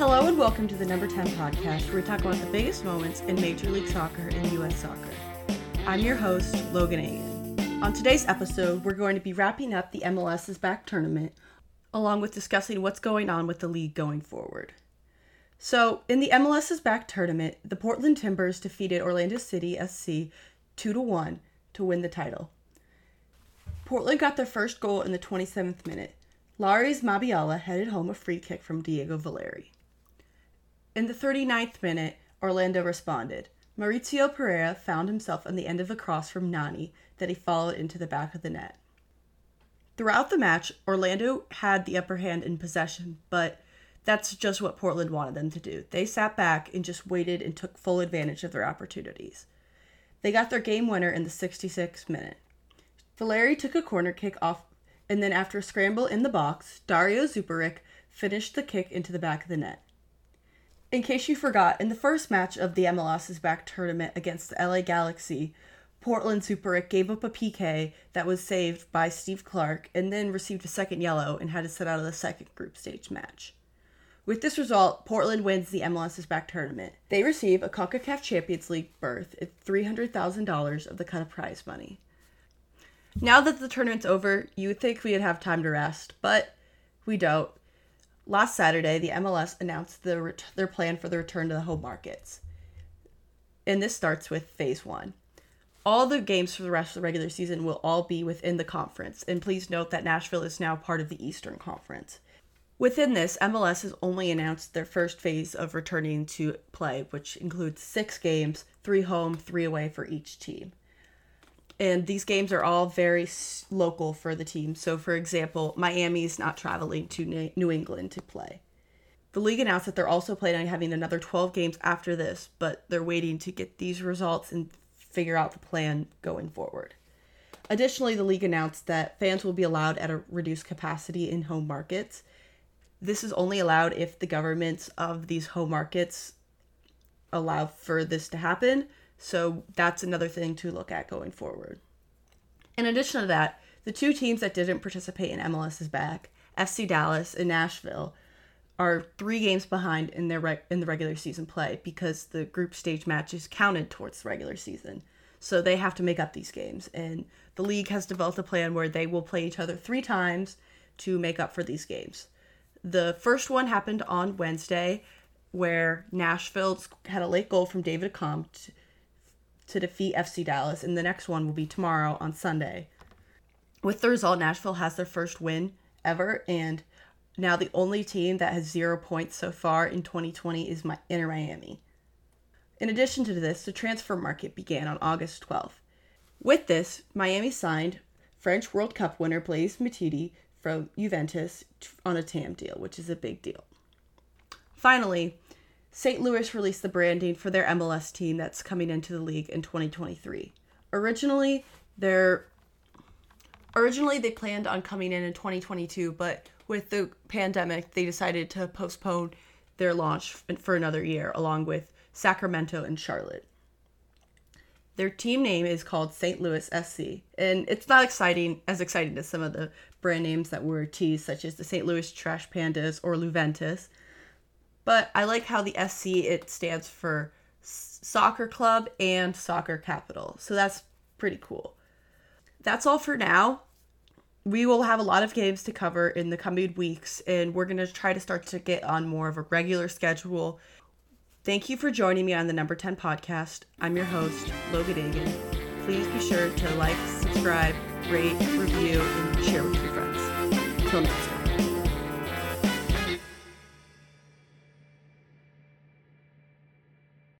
Hello and welcome to the Number 10 podcast, where we talk about the biggest moments in Major League Soccer and U.S. soccer. I'm your host, Logan Agin. On today's episode, we're going to be wrapping up the MLS is Back tournament, along with discussing what's going on with the league going forward. So, in the MLS is Back tournament, the Portland Timbers defeated Orlando City SC 2 to 1 to win the title. Portland got their first goal in the 27th minute. Larrys Mabiala headed home a free kick from Diego Valeri. In the 39th minute, Orlando responded. Mauricio Pereyra found himself on the end of a cross from Nani that he followed into the back of the net. Throughout the match, Orlando had the upper hand in possession, but that's just what Portland wanted them to do. They sat back and just waited and took full advantage of their opportunities. They got their game winner in the 66th minute. Valeri took a corner kick off, and then after a scramble in the box, Dario Zuparic finished the kick into the back of the net. In case you forgot, in the first match of the MLS is Back tournament against the LA Galaxy, Portland Zuparic gave up a PK that was saved by Steve Clark and then received a second yellow and had to sit out of the second group stage match. With this result, Portland wins the MLS is Back tournament. They receive a CONCACAF Champions League berth and $300,000 of the cut of prize money. Now that the tournament's over, you would think we'd have time to rest, but we don't. Last Saturday, the MLS announced the ret- their plan for the return to the home markets. And this starts with phase one. All the games for the rest of the regular season will all be within the conference, and please note that Nashville is now part of the Eastern Conference. Within this, MLS has only announced their first phase of returning to play, which includes six games, three home, three away for each team. And these games are all very local for the team. So, for example, Miami is not traveling to New England to play. The league announced that they're also planning on having another 12 games after this, but they're waiting to get these results and figure out the plan going forward. Additionally, the league announced that fans will be allowed at a reduced capacity in home markets. This is only allowed if the governments of these home markets allow for this to happen. So that's another thing to look at going forward. In addition to that, the two teams that didn't participate in MLS is Back, FC Dallas and Nashville, are three games behind in their reg- in the regular season play because the group stage matches counted towards the regular season. So they have to make up these games, and the league has developed a plan where they will play each other three times to make up for these games. The first one happened on Wednesday, where Nashville had a late goal from David Compt to defeat FC Dallas, and the next one will be tomorrow on Sunday. With the result, Nashville has their first win ever, and now the only team that has zero points so far in 2020 is my Miami. In addition to this, the transfer market began on August 12th. With this, Miami signed French World Cup winner Blaise Matuidi from Juventus on a TAM deal, which is a big deal. Finally, St. Louis released the branding for their MLS team that's coming into the league in 2023. Originally, their originally they planned on coming in in 2022, but with the pandemic, they decided to postpone their launch for another year along with Sacramento and Charlotte. Their team name is called St. Louis SC, and it's not exciting as exciting as some of the brand names that were teased, such as the St. Louis Trash Pandas or Luventus. But I like how the SC it stands for soccer club and soccer capital, so that's pretty cool. That's all for now. We will have a lot of games to cover in the coming weeks, and we're going to try to start to get on more of a regular schedule. Thank you for joining me on the Number 10 podcast. I'm your host, Logan Agin. Please be sure to like, subscribe, rate, review, and share with your friends. Till next time.